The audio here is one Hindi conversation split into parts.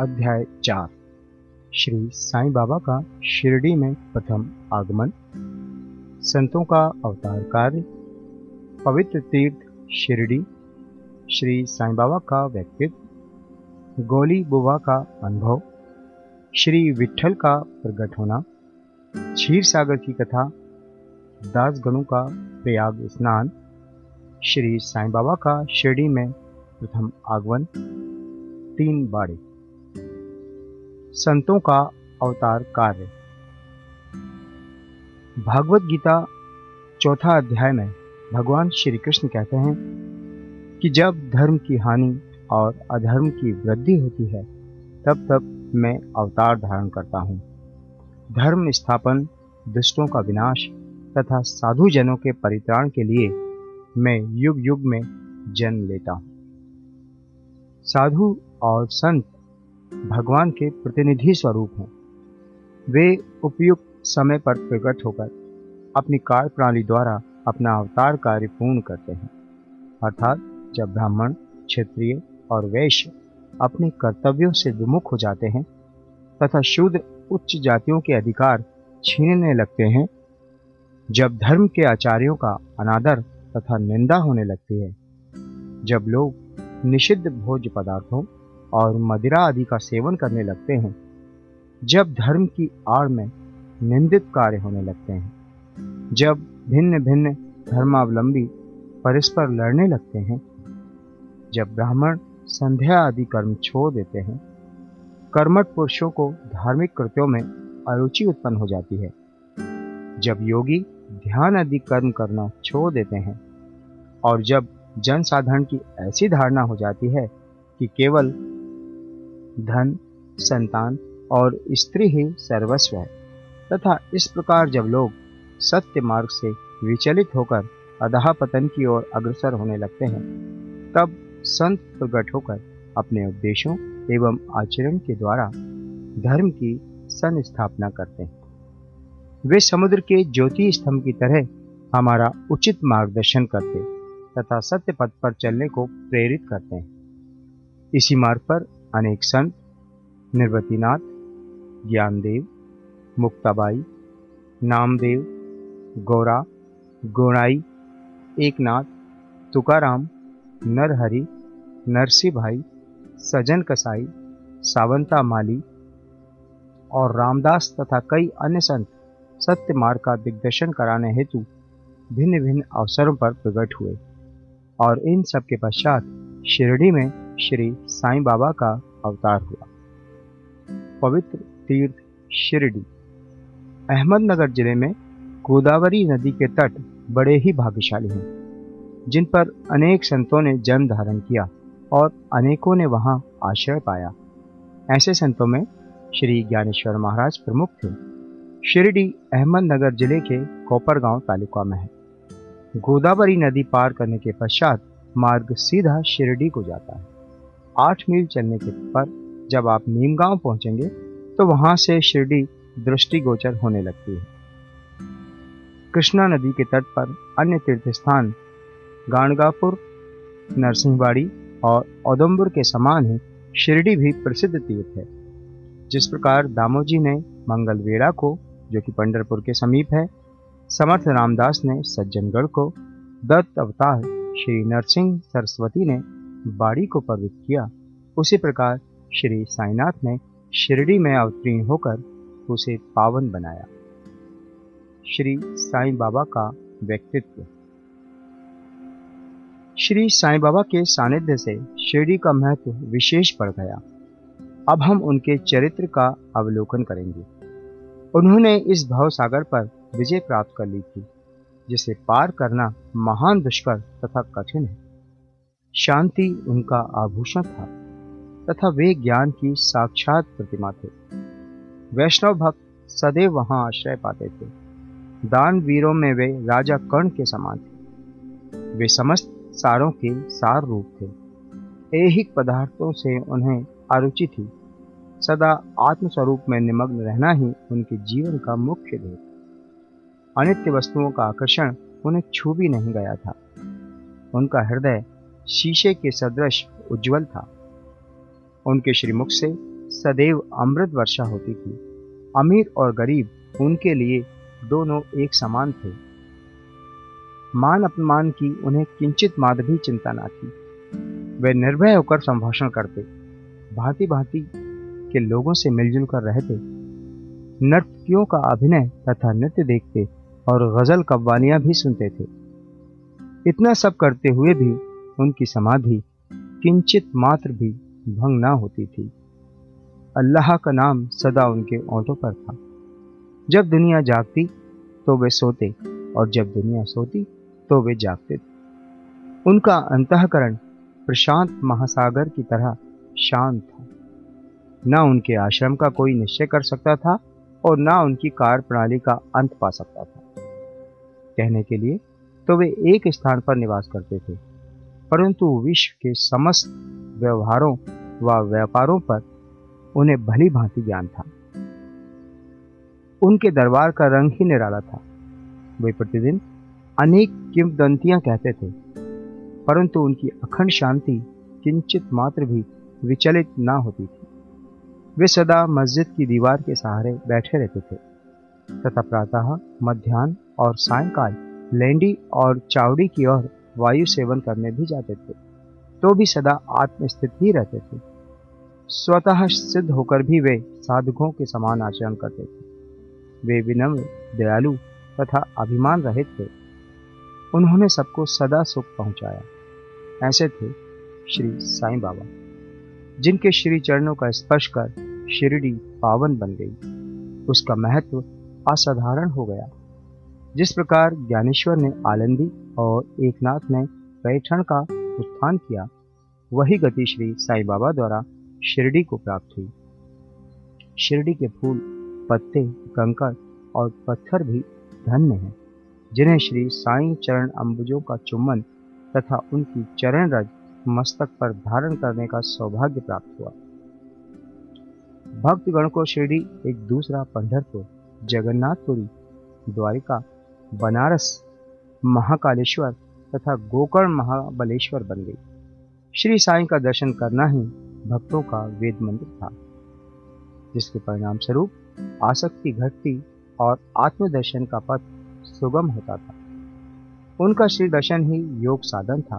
अध्याय चार। श्री साईं बाबा का शिरडी में प्रथम आगमन। संतों का अवतार कार्य। पवित्र तीर्थ शिरडी। श्री साईं बाबा का व्यक्तित्व। गोली बुवा का अनुभव। श्री विठल का प्रकट होना। क्षीर सागर की कथा। दासगणों का प्रयाग स्नान। श्री साईं बाबा का शिरडी में प्रथम आगमन। तीन बाड़े। संतों का अवतार कार्य। भागवत गीता चौथा अध्याय में भगवान श्री कृष्ण कहते हैं कि जब धर्म की हानि और अधर्म की वृद्धि होती है, तब तब मैं अवतार धारण करता हूँ। धर्म स्थापन, दुष्टों का विनाश तथा साधु जनों के परित्राण के लिए मैं युग युग में जन्म लेता हूँ। साधु और संत भगवान के प्रतिनिधि स्वरूप हैं। वे उपयुक्त समय पर प्रकट होकर अपनी कार्य प्रणाली द्वारा अपना अवतार कार्य पूर्ण करते हैं। अर्थात जब ब्राह्मण, क्षत्रिय और वैश्य अपने कर्तव्यों से विमुख हो जाते हैं तथा शूद्र उच्च जातियों के अधिकार छीनने लगते हैं, जब धर्म के आचार्यों का अनादर तथा निंदा होने लगती है, जब लोग निषिद्ध भोज्य पदार्थों और मदिरा आदि का सेवन करने लगते हैं। जब धर्म की आड़ में निंदित कार्य होने लगते हैं, जब भिन्न भिन्न धर्मावलंबी परस्पर लड़ने लगते हैं, जब ब्राह्मण संध्या आदि कर्म छोड़ देते हैं, कर्मठ पुरुषों को धार्मिक कृत्यों में अरुचि उत्पन्न हो जाती है। जब योगी ध्यान आदि कर्म करना छोड़ देते हैं और जब जन साधारण की ऐसी धारणा हो जाती है कि केवल धन, संतान और स्त्री ही सर्वस्व है। तथा इस प्रकार जब लोग सत्य मार्ग से विचलित होकर अधहा पतन की ओर अग्रसर होने लगते हैं, तब संत प्रकट होकर अपने उपदेशों एवं आचरण के द्वारा धर्म की सन स्थापना करते हैं। वे समुद्र के ज्योति स्तंभ की तरह हमारा उचित मार्गदर्शन करते तथा सत्य पथ पर चलने को प्रेरित करते हैं। इसी मार्ग पर अनेक संत, निर्वतीनाथ, ज्ञानदेव, मुक्ताबाई, नामदेव, गौरा, गोणाई, एकनाथ, तुकाराम, नरहरि नरसी भाई सजन कसाई, सावंता माली और रामदास तथा कई अन्य संत सत्य मार्ग का दिग्दर्शन कराने हेतु भिन्न भिन्न अवसरों पर प्रकट हुए और इन सब के पश्चात शिरडी में श्री साईं बाबा का अवतार हुआ। पवित्र तीर्थ शिरडी, अहमदनगर ज़िले में गोदावरी नदी के तट बड़े ही भाग्यशाली हैं, जिन पर अनेक संतों ने जन्म धारण किया और अनेकों ने वहाँ आश्रय पाया। ऐसे संतों में श्री ज्ञानेश्वर महाराज प्रमुख थे। शिरडी, अहमदनगर ज़िले के कोपरगांव तालुका में है। गोदावरी नदी पार करने के पश्चात मार्ग सीधा शिरडी को जाता है। आठ मील चलने के पर जब आप नीमगांव पहुँचेंगे तो वहाँ से शिरडी दृष्टिगोचर होने लगती है। कृष्णा नदी के तट पर अन्य तीर्थ स्थान गाणगापुर, नरसिंहवाड़ी और औदम्बुर के समान ही शिरडी भी प्रसिद्ध तीर्थ है, जिस प्रकार दामोजी ने मंगलवेड़ा को, जो कि पंडरपुर के समीप है, समर्थ रामदास ने सज्जनगढ़ को, दत्त अवतार श्री नरसिंह सरस्वती ने बाड़ी को पवित्र किया। उसी प्रकार श्री साईनाथ ने शिरडी में अवतीर्ण होकर उसे पावन बनाया। श्री साईं बाबा का व्यक्तित्व। श्री साईं बाबा के सानिध्य से शिरडी का महत्व विशेष बढ़ गया। अब हम उनके चरित्र का अवलोकन करेंगे। उन्होंने इस भव सागर पर विजय प्राप्त कर ली थी, जिसे पार करना महान दुष्कर तथा कठिन है। शांति उनका आभूषण था, तथा वे ज्ञान की साक्षात प्रतिमा थे। वैष्णव भक्त सदैव वहाँ आश्रय पाते थे। दान वीरों में वे राजा कर्ण के समान थे। वे समस्त सारों के सार रूप थे। ऐहिक पदार्थों से उन्हें अरुचि थी। सदा आत्मस्वरूप में निमग्न रहना ही उनके जीवन का मुख्य ध्येय अनित्य वस्तुओं का आकर्षण उन्हें छू भी नहीं गया था। उनका हृदय शीशे के सदृश उज्जवल था। उनके श्रीमुख से सदैव अमृत वर्षा होती थी। अमीर और गरीब उनके लिए दोनों एक समान थे। मान अपमान की उन्हें किंचित माद भी चिंता न थी। वे निर्भय होकर संभाषण करते। भांति भांति के लोगों से मिलजुल कर रहते। नर्तकियों का अभिनय तथा नृत्य देखते और गज़ल कव्वालियाँ भी सुनते थे। इतना सब करते हुए भी उनकी समाधि किंचित मात्र भी भंग न होती थी। अल्लाह का नाम सदा उनके ओंठों पर था। जब दुनिया जागती तो वे सोते, और जब दुनिया सोती तो वे जागते थे। उनका अंतकरण प्रशांत महासागर की तरह शांत था। न उनके आश्रम का कोई निश्चय कर सकता था, और न उनकी कार्य प्रणाली का अंत पा सकता था। कहने के लिए तो वे एक स्थान पर निवास करते थे। परंतु विश्व के समस्त व्यवहारों व व्यापारों पर उन्हें भली भांति ज्ञान था। उनके दरबार का रंग ही निराला था। वे प्रतिदिन अनेक किंवदंतियाँ कहते थे, परंतु उनकी अखंड शांति किंचित मात्र भी विचलित ना होती थी। वे सदा मस्जिद की दीवार के सहारे बैठे रहते थे, तथा प्रातः, मध्यान्ह और सायंकाल, लेंडी और चावड़ी की ओर वायु सेवन करने भी जाते थे तो भी सदा आत्मस्थित ही रहते थे। स्वतः सिद्ध होकर भी वे साधकों के समान आचरण करते थे। वे विनम्र, दयालु तथा अभिमान रहित थे। उन्होंने सबको सदा सुख पहुँचाया। ऐसे थे श्री साईं बाबा, जिनके श्री चरणों का स्पर्श कर शिरडी पावन बन गई। उसका महत्व असाधारण हो गया। जिस प्रकार ज्ञानेश्वर ने आलंदी और एकनाथ ने पैठण का उत्थान किया, वही गति श्री साई बाबा द्वारा शिरडी को प्राप्त हुई। शिरडी के फूल, पत्ते, कंकड़ और पत्थर भी धन्य हैं, जिन्हें श्री साई चरण अम्बुजों का चुम्बन तथा उनकी चरण रज मस्तक पर धारण करने का सौभाग्य प्राप्त हुआ। भक्तगण को शिरडी एक दूसरा पंढरपुर, जगन्नाथपुरी, द्वारिका बनारस महाकालेश्वर तथा गोकर्ण महाबलेश्वर बन गई। श्री साईं का दर्शन करना ही भक्तों का वेद मंत्र था, जिसके परिणाम स्वरूप आसक्ति घटती और आत्मदर्शन का पथ सुगम होता था। उनका श्री दर्शन ही योग साधन था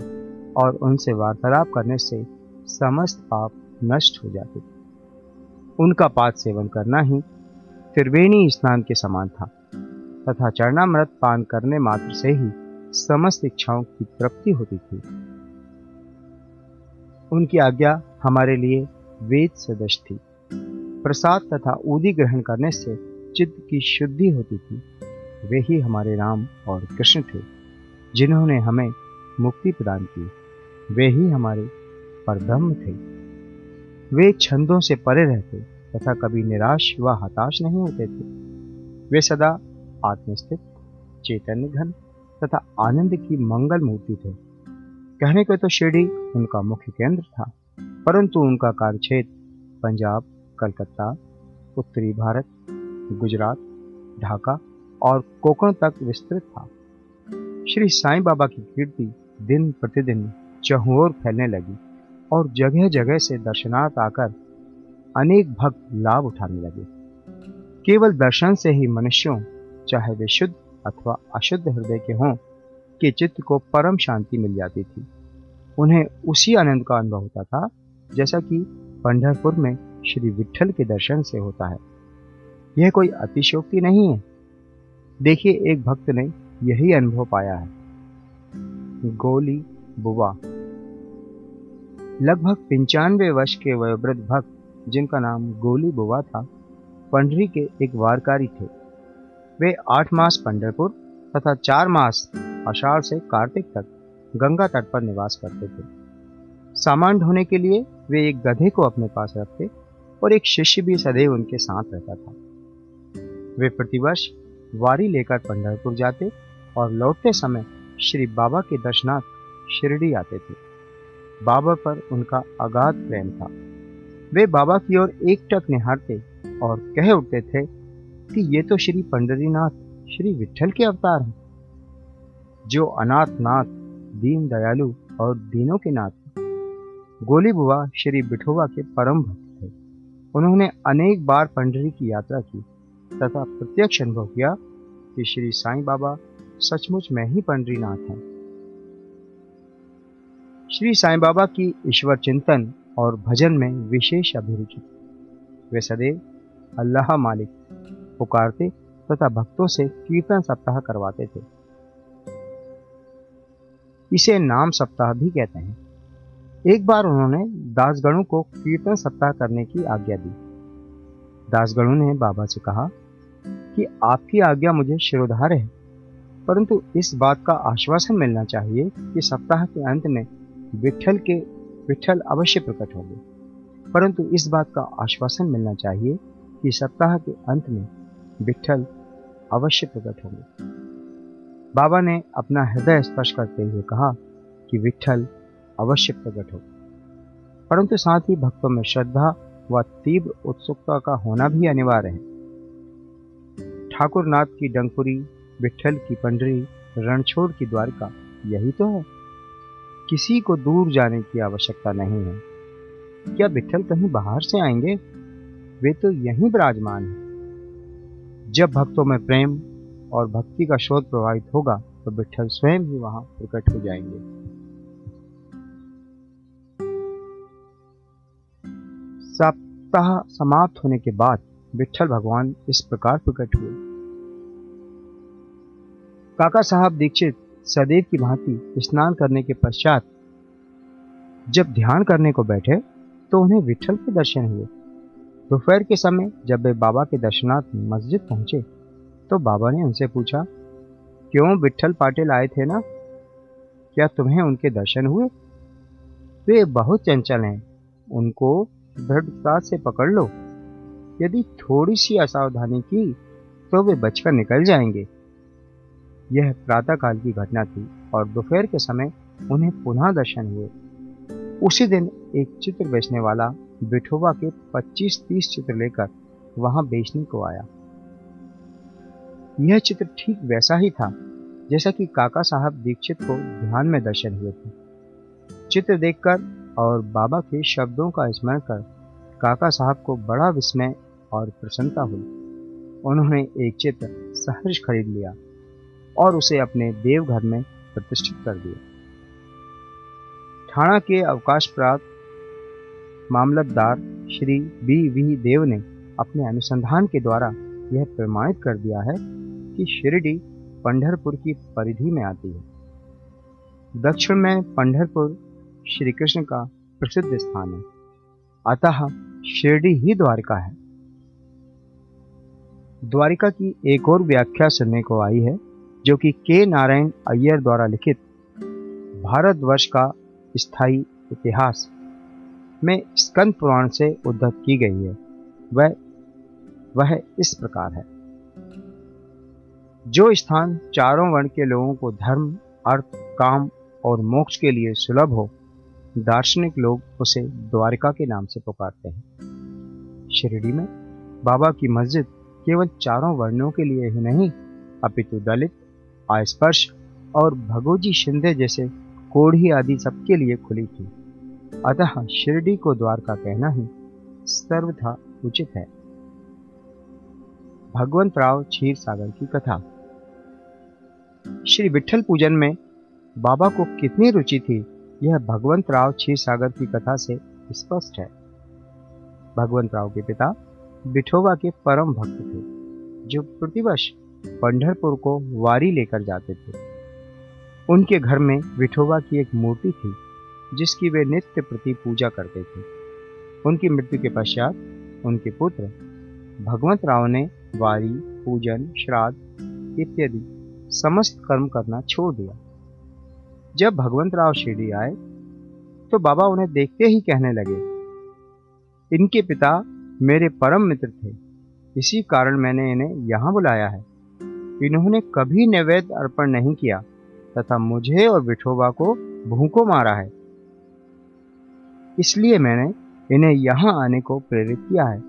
और उनसे वार्तालाप करने से समस्त पाप नष्ट हो जाते उनका पाद सेवन करना ही त्रिवेणी स्नान के समान था। तथा चरणामृत पान करने मात्र से ही समस्त इच्छाओं की तृप्ति होती थी। उनकी आज्ञा हमारे लिए वेद सदृश थी। प्रसाद तथा उदी ग्रहण करने से चित्त की शुद्धि होती थी। वे ही हमारे राम और कृष्ण थे, जिन्होंने हमें मुक्ति प्रदान की। वे ही हमारे परब्रह्म थे। वे छंदों से परे रहते तथा कभी निराश व हताश नहीं होते थे। वे सदा आत्मस्थित, चैतन्य घन तथा आनंद की मंगल मूर्ति थे। कहने को तो शिरडी उनका मुख्य केंद्र था, परंतु उनका कार्यक्षेत्र पंजाब, कलकत्ता, उत्तरी भारत, गुजरात, ढाका और कोकण तक विस्तृत था। श्री साईं बाबा की कीर्ति दिन प्रतिदिन चहुओर फैलने लगी और जगह जगह से दर्शनार्थ आकर अनेक भक्त लाभ उठाने लगे। केवल दर्शन से ही मनुष्यों चाहे वे शुद्ध अथवा अशुद्ध हृदय के हों, के चित्त को परम शांति मिल जाती थी। उन्हें उसी आनंद का अनुभव होता था, जैसा कि पंढरपुर में श्री विठल के दर्शन से होता है। यह कोई अतिशोक्ति नहीं है। देखिए, एक भक्त ने यही अनुभव पाया है। गोली बुवा लगभग पंचानवे वर्ष के वयोवृद्ध भक्त, जिनका नाम गोली बुवा था पंडरी के एक वारकारी थे। वे आठ मास पंडरपुर तथा चार मास आषाढ़ से कार्तिक तक गंगा तट पर निवास करते थे। सामान ढोने के लिए वे एक गधे को अपने पास रखते और एक शिष्य भी सदैव उनके साथ रहता था। वे प्रतिवर्ष वारी लेकर पंढरपुर जाते और लौटते समय श्री बाबा के दर्शनार्थ शिरडी आते थे। बाबा पर उनका अगाध प्रेम था। वे बाबा की ओर एक टक निहारते और कह उठते थे कि ये तो श्री पंडरीनाथ, श्री विठल के अवतार हैं, जो अनाथ नाथ दीन दयालु और दीनों के नाथ गोली बुआ श्री बिठोवा के परम भक्त थे। उन्होंने अनेक बार पंडरी की यात्रा की तथा प्रत्यक्ष अनुभव किया कि श्री साईं बाबा सचमुच में ही पंडरीनाथ हैं। श्री साईं बाबा की ईश्वर चिंतन और भजन में विशेष अभिरुचि। वे सदैव अल्लाह मालिक पुकारते तथा भक्तों से कीर्तन सप्ताह करवाते थे। इसे नाम सप्ताह भी कहते हैं। एक बार उन्होंने दासगणों को कीर्तन सप्ताह करने की आज्ञा दी। दासगणों ने बाबा से कहा कि आपकी आज्ञा मुझे शिरोधार है, परंतु इस बात का आश्वासन मिलना चाहिए कि सप्ताह के अंत में विठल के विठल अवश्य प्रकट होंगे। परंतु इस बात का आश्वासन मिलना चाहिए कि सप्ताह के अंत में विठल अवश्य प्रकट होंगे। बाबा ने अपना हृदय स्पर्श करते हुए कहा कि विठल अवश्य प्रकट हो। परंतु साथ ही भक्तों में श्रद्धा व तीव्र उत्सुकता का होना भी अनिवार्य है। ठाकुर नाथ की डंकुरी विठल की पंडरी, रणछोड़ की द्वारका, यही तो है। किसी को दूर जाने की आवश्यकता नहीं है। क्या विठल कहीं बाहर से आएँगे? वे तो यहीं विराजमान है। जब भक्तों में प्रेम और भक्ति का शोध प्रभावित होगा तो विठल स्वयं ही वहाँ प्रकट हो जाएँगे। सप्ताह समाप्त होने के बाद विठल भगवान इस प्रकार प्रकट हुए। काका साहब दीक्षित सदैव की भांति स्नान करने के पश्चात जब ध्यान करने को बैठे तो उन्हें विठल के दर्शन हुए। दोपहर के समय जब वे बाबा के दर्शनार्थ मस्जिद पहुँचे तो बाबा ने उनसे पूछा, क्यों विठल पाटिल आए थे ना? क्या तुम्हें उनके दर्शन हुए? वे बहुत चंचल हैं, उनको दृढ़ता से पकड़ लो। यदि थोड़ी सी असावधानी की तो वे बचकर निकल जाएँगे। यह प्रातःकाल की घटना थी, और दोपहर के समय उन्हें पुनः दर्शन हुए। उसी दिन एक चित्र बेचने वाला बिठोबा के 25-30 चित्र लेकर वहाँ बेचने को आया। यह चित्र ठीक वैसा ही था, जैसा कि काका साहब दीक्षित को ध्यान में दर्शन हुए थे। चित्र देखकर और बाबा के शब्दों का स्मरण कर काका साहब को बड़ा विस्मय और प्रसन्नता हुई। उन्होंने एक चित्र सहर्ष खरीद लिया और उसे अपने देवघर में प्रतिष्ठित कर दिया। थाना के अवकाश प्राप्त मामलतदार श्री बी वी देव ने अपने अनुसंधान के द्वारा यह प्रमाणित कर दिया है कि शिरडी पंढरपुर की परिधि में आती है। दक्षिण में पंढरपुर श्री कृष्ण का प्रसिद्ध स्थान है। अतः शिरडी ही द्वारिका है। द्वारिका की एक और व्याख्या सुनने को आई है, जो कि के नारायण अय्यर द्वारा लिखित, भारतवर्ष का स्थायी इतिहास में स्कंद पुराण से उद्धत की गई है। वह वह इस प्रकार है। जो स्थान चारों वर्ण के लोगों को धर्म, अर्थ, काम और मोक्ष के लिए सुलभ हो, दार्शनिक लोग उसे द्वारिका के नाम से पुकारते हैं। शिरडी में बाबा की मस्जिद केवल चारों वर्णों के लिए ही नहीं, अपितु दलित आस्पर्श और भगोजी शिंदे जैसे कोढ़ी आदि सबके लिए खुली थी। अतः शिरडी को द्वार का कहना ही सर्वथा उचित है। भगवंत राव क्षीर सागर की कथा। श्री विठल पूजन में बाबा को कितनी रुचि थी, यह भगवंत राव क्षीर सागर की कथा से स्पष्ट है। भगवंत राव के पिता बिठोबा के परम भक्त थे, जो प्रतिवर्ष पंढरपुर को वारी लेकर जाते थे। उनके घर में विठोबा की एक मूर्ति थी। जिसकी वे नित्य प्रति पूजा करते थे। उनकी मृत्यु के पश्चात उनके पुत्र, भगवंत राव ने वारी, पूजन, श्राद्ध इत्यादि समस्त कर्म करना छोड़ दिया। जब भगवंत राव शिरडी आए तो बाबा उन्हें देखते ही कहने लगे, इनके पिता मेरे परम मित्र थे। इसी कारण मैंने इन्हें यहाँ बुलाया है। इन्होंने कभी नैवेद्य अर्पण नहीं किया तथा मुझे और विठोबा को भूखों मारा है। इसलिए मैंने इन्हें यहाँ आने को प्रेरित किया है।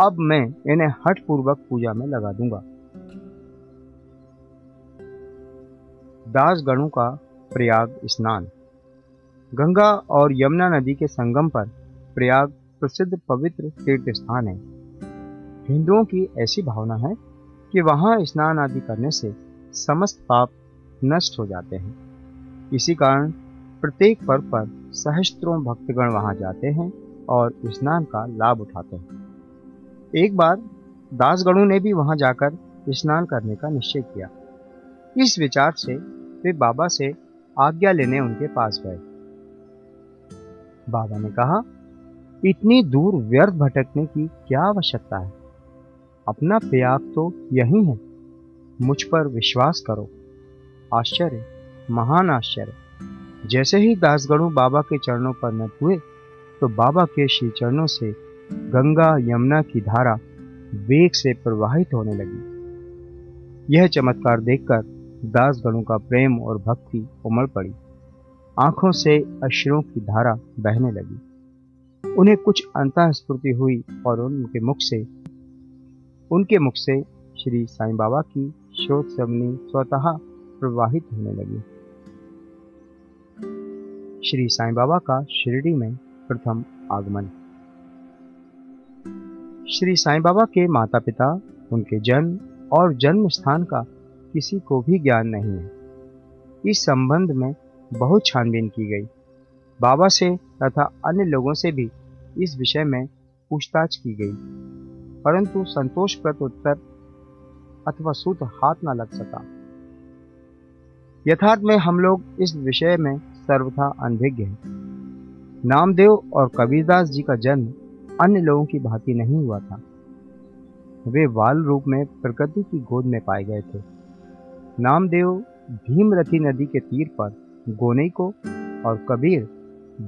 अब मैं इन्हें हठ पूर्वक पूजा में लगा दूँगा। दास गणों का प्रयाग स्नान। गंगा और यमुना नदी के संगम पर प्रयाग प्रसिद्ध पवित्र तीर्थ स्थान है। हिंदुओं की ऐसी भावना है कि वहाँ स्नान आदि करने से समस्त पाप नष्ट हो जाते हैं। इसी कारण प्रत्येक पर्व पर सहस्त्रों भक्तगण वहाँ जाते हैं और स्नान का लाभ उठाते हैं। एक बार दासगणों ने भी वहाँ जाकर स्नान करने का निश्चय किया। इस विचार से वे बाबा से आज्ञा लेने उनके पास गए। बाबा ने कहा, इतनी दूर व्यर्थ भटकने की क्या आवश्यकता है? अपना प्रयाग तो यही है। मुझ पर विश्वास करो। आश्चर्य, महान आश्चर्य। जैसे ही दासगणु बाबा के चरणों पर न हुए तो बाबा के श्री चरणों से गंगा, यमुना की धारा वेग से प्रवाहित होने लगी। यह चमत्कार देखकर दासगणों का प्रेम और भक्ति उमड़ पड़ी। आँखों से अश्रुओं की धारा बहने लगी। उन्हें कुछ अंतः स्फूर्ति हुई और उनके मुख से, उनके मुख से श्री साईं बाबा की श्रोत सबनी स्वतः प्रवाहित होने लगी। श्री साईं बाबा का शिरडी में प्रथम आगमन। श्री साईं बाबा के माता पिता उनके जन्म और जन्म स्थान का किसी को भी ज्ञान नहीं है। इस संबंध में बहुत छानबीन की गई। बाबा से तथा अन्य लोगों से भी इस विषय में पूछताछ की गई। परंतु संतोषप्रद उत्तर अथवा सूत हाथ न लग सका। यथार्थ में हम लोग इस विषय में सर्वथा अनभिज्ञ हैं। नामदेव और कबीरदास जी का जन्म अन्य लोगों की भांति नहीं हुआ था। वे बाल रूप में प्रकृति की गोद में पाए गए थे। नामदेव भीमरथी नदी के तीर पर गोनई को और कबीर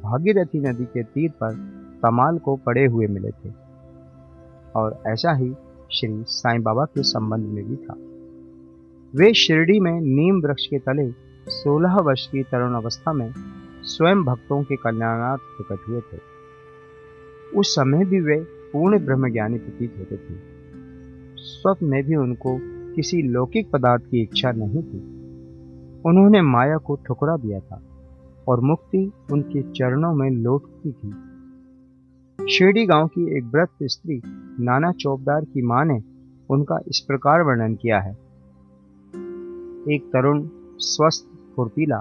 भागीरथी नदी के तीर पर तमाल को पड़े हुए मिले थे। और ऐसा ही श्री साईं बाबा के संबंध में भी था। वे शिरडी में नीम वृक्ष के तले 16 वर्ष की तरुण अवस्था में स्वयं भक्तों के कल्याणार्थ प्रकट हुए थे। उस समय भी वे पूर्ण ब्रह्मज्ञानी प्रतीत होते थे। स्वप्न में भी उनको किसी लौकिक पदार्थ की इच्छा नहीं थी। उन्होंने माया को ठुकरा दिया था और मुक्ति उनके चरणों में लौटती थी। शेडी गाँव की एक व्रत स्त्री नाना चौबदार की माँ ने उनका इस प्रकार वर्णन किया है। एक तरुण स्वस्थ फुर्तीला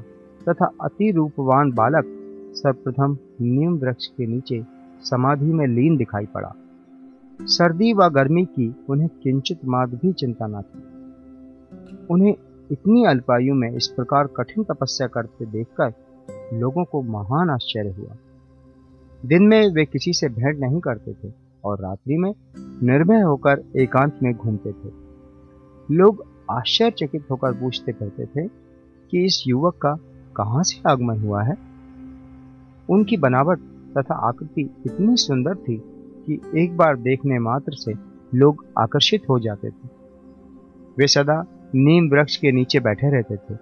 तथा अति रूपवान बालक सर्वप्रथम नीम वृक्ष के नीचे समाधि में लीन दिखाई पड़ा। सर्दी व गर्मी की उन्हें किंचित माद भी चिंता न थी। उन्हें इतनी अल्पायु में इस प्रकार कठिन तपस्या करते देखकर लोगों को महान आश्चर्य हुआ। दिन में वे किसी से भेंट नहीं करते थे और रात्रि में निर्भय होकर एकांत में घूमते थे। लोग आश्चर्यचकित होकर पूछते करते थे कि इस युवक का कहाँ से आगमन हुआ है? उनकी बनावट तथा आकृति इतनी सुंदर थी कि एक बार देखने मात्र से लोग आकर्षित हो जाते थे। वे सदा नीम वृक्ष के नीचे बैठे रहते थे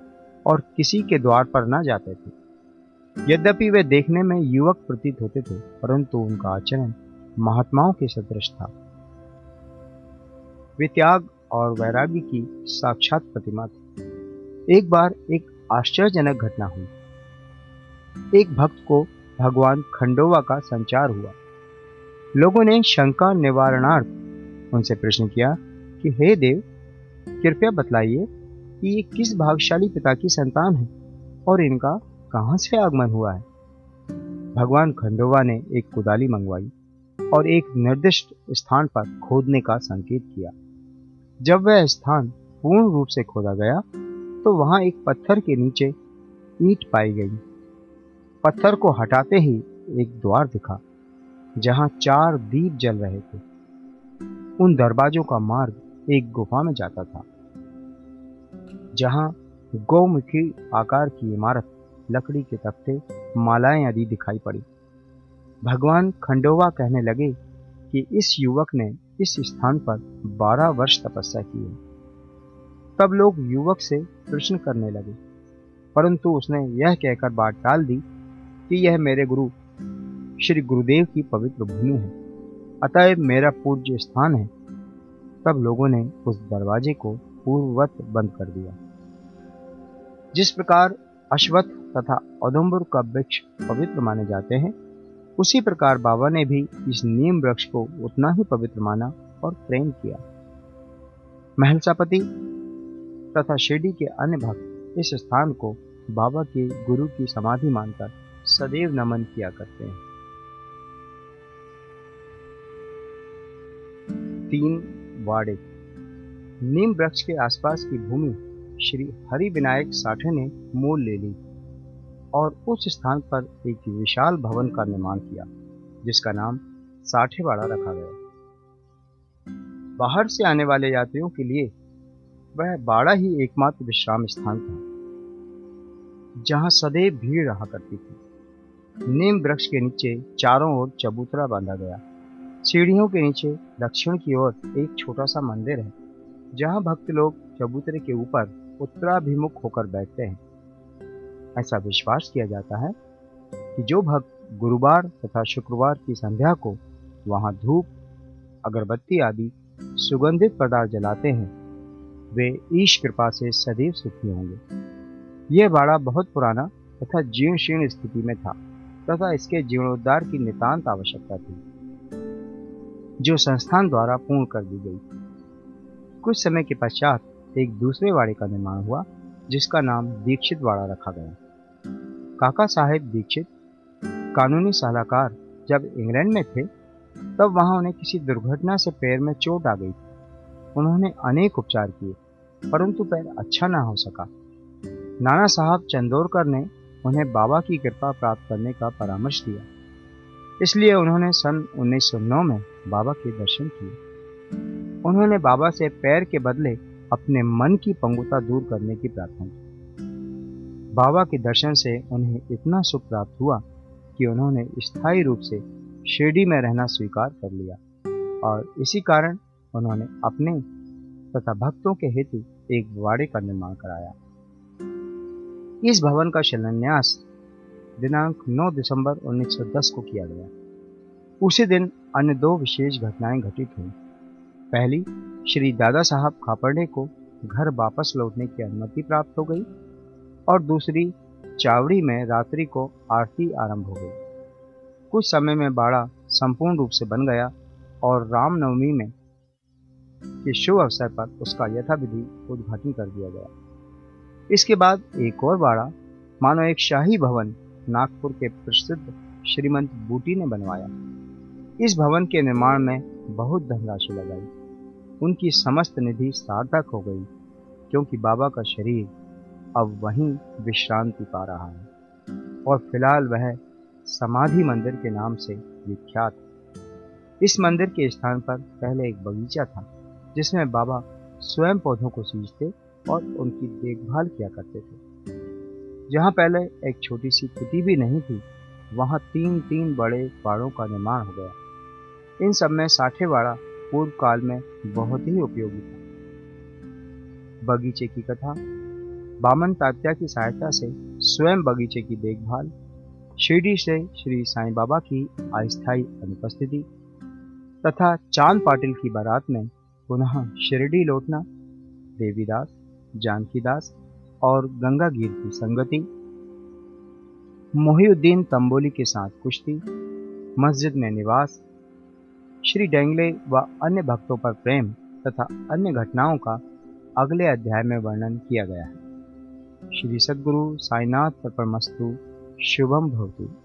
और किसी के द्वार पर ना जाते थे। यद्यपि वे देखने में युवक प्रतीत होते थे, परंतु उनका आचरण महात्माओं के सदृश था। वे त्याग और वैराग्य की साक्षात प्रतिमा थे। एक बार एक आश्चर्यजनक घटना हुई। एक भक्त को भगवान खंडोवा का संचार हुआ। लोगों ने शंका निवारणार्थ उनसे प्रश्न किया कि, हे देव, कृपया बतलाइए कि ये किस भागशाली पिता की संतान है और इनका कहाँ से आगमन हुआ है? भगवान खंडोवा ने एक कुदाली मंगवाई और एक निर्दिष्ट स्थान पर खोदने का संकेत किया। जब वह स्थान पूर्ण रूप से खोदा गया तो वहाँ एक पत्थर के नीचे ईंट पाई गई। पत्थर को हटाते ही एक द्वार दिखा, जहाँ चार दीप जल रहे थे। उन दरवाजों का मार्ग एक गुफा में जाता था, जहाँ गौमुखी आकार की इमारत, लकड़ी के तख्ते, मालाएँ आदि दिखाई पड़ी। भगवान खंडोवा कहने लगे कि इस युवक ने इस स्थान पर 12 वर्ष तपस्या की है। तब लोग युवक से प्रश्न करने लगे। परंतु उसने यह कहकर बात टाल दी कि यह मेरे गुरु, श्री गुरुदेव की पवित्र भूमि है। अतएव मेरा पूज्य स्थान है। तब लोगों ने उस दरवाजे को पूर्ववत बंद कर दिया। जिस प्रकार अश्वत्थ तथा औदुम्बर का वृक्ष पवित्र माने जाते हैं, उसी प्रकार बाबा ने भी इस नीम वृक्ष को उतना ही पवित्र माना और प्रेम किया। महलसापति तथा शिरडी के अन्य भक्त इस स्थान को बाबा के गुरु की समाधि मानकर सदैव नमन किया करते हैं। तीन वाड़े। नीम वृक्ष के आसपास की भूमि श्री हरि विनायक साठे ने मोल ले ली और उस स्थान पर एक विशाल भवन का निर्माण किया, जिसका नाम साठेवाड़ा रखा गया। बाहर से आने वाले यात्रियों के लिए वह बाड़ा ही एकमात्र विश्राम स्थान था, जहाँ सदैव भीड़ रहा करती थी। नीम वृक्ष के नीचे चारों ओर चबूतरा बांधा गया। सीढ़ियों के नीचे दक्षिण की ओर एक छोटा सा मंदिर है, जहाँ भक्त लोग चबूतरे के ऊपर उत्तराभिमुख होकर बैठते हैं। ऐसा विश्वास किया जाता है कि जो भक्त गुरुवार तथा शुक्रवार की संध्या को वहाँ धूप, अगरबत्ती आदि सुगंधित पदार्थ जलाते हैं वे ईश कृपा से सदैव सुखी होंगे। यह बाड़ा बहुत पुराना तथा जीर्ण शीर्ण स्थिति में था, तथा इसके जीर्णोद्धार की नितांत आवश्यकता थी, जो संस्थान द्वारा पूर्ण कर दी गई। कुछ समय के पश्चात एक दूसरे वाड़े का निर्माण हुआ, जिसका नाम दीक्षित वाड़ा रखा गया। काका साहेब दीक्षित, कानूनी सलाहकार, जब इंग्लैंड में थे, तब वहाँ उन्हें किसी दुर्घटना से पैर में चोट आ गई थी। उन्होंने अनेक उपचार किए परंतु पैर अच्छा ना हो सका। नाना साहब चंदोरकर ने उन्हें बाबा की कृपा प्राप्त करने का परामर्श दिया। इसलिए उन्होंने सन 1909 में बाबा के दर्शन किए। उन्होंने बाबा से पैर के बदले अपने मन की पंगुता दूर करने की प्रार्थना की। बाबा के दर्शन से उन्हें इतना सुख प्राप्त हुआ कि उन्होंने स्थायी रूप से शिरडी में रहना स्वीकार कर लिया और इसी कारण उन्होंने अपने तथा भक्तों के हेतु एक वाड़े का निर्माण कराया। इस भवन का शिलान्यास दिनांक 9 दिसंबर 1910 को किया गया। उसी दिन अन्य दो विशेष घटनाएँ घटित हुई। पहली, श्री दादा साहब खापड़े को घर वापस लौटने की अनुमति प्राप्त हो गई और दूसरी, चावड़ी में रात्रि को आरती आरंभ हो गई। कुछ समय में बाड़ा संपूर्ण रूप से बन गया और रामनवमी में के शुभ अवसर पर उसका यथाविधि उद्घाटन कर दिया गया। इसके बाद एक और बाड़ा मानो एक शाही भवन नागपुर के प्रसिद्ध श्रीमंत बूटी ने बनवाया। इस भवन के निर्माण में बहुत धनराशि लगाई। उनकी समस्त निधि सार्थक हो गई, क्योंकि बाबा का शरीर अब वहीं विश्रांति पा रहा है। और फ़िलहाल वह समाधि मंदिर के नाम से विख्यात इस मंदिर के स्थान पर पहले एक बगीचा था। जिसमें बाबा स्वयं पौधों को सींचते और उनकी देखभाल किया करते थे। जहाँ पहले एक छोटी सी कुटी भी नहीं थी, वहाँ तीन तीन बड़े बाड़ों का निर्माण हो गया। इन सब में साठेवाड़ा पूर्व काल में बहुत ही उपयोगी था। बगीचे की कथा, बामन तात्या की सहायता से स्वयं बगीचे की देखभाल, शिरडी से श्री साईं बाबा की अस्थायी अनुपस्थिति, तथा चाँद पाटिल की बारात में पुनः शिरडी लौटना, देवीदास, जानकीदास और गंगागीर की संगति। मोहिउद्दीन तंबोली के साथ कुश्ती, मस्जिद में निवास, श्री डेंगले व अन्य भक्तों पर प्रेम तथा अन्य घटनाओं का अगले अध्याय में वर्णन किया गया है। श्री सद्गुरु साईनाथ परमस्तु शुभम भवतु।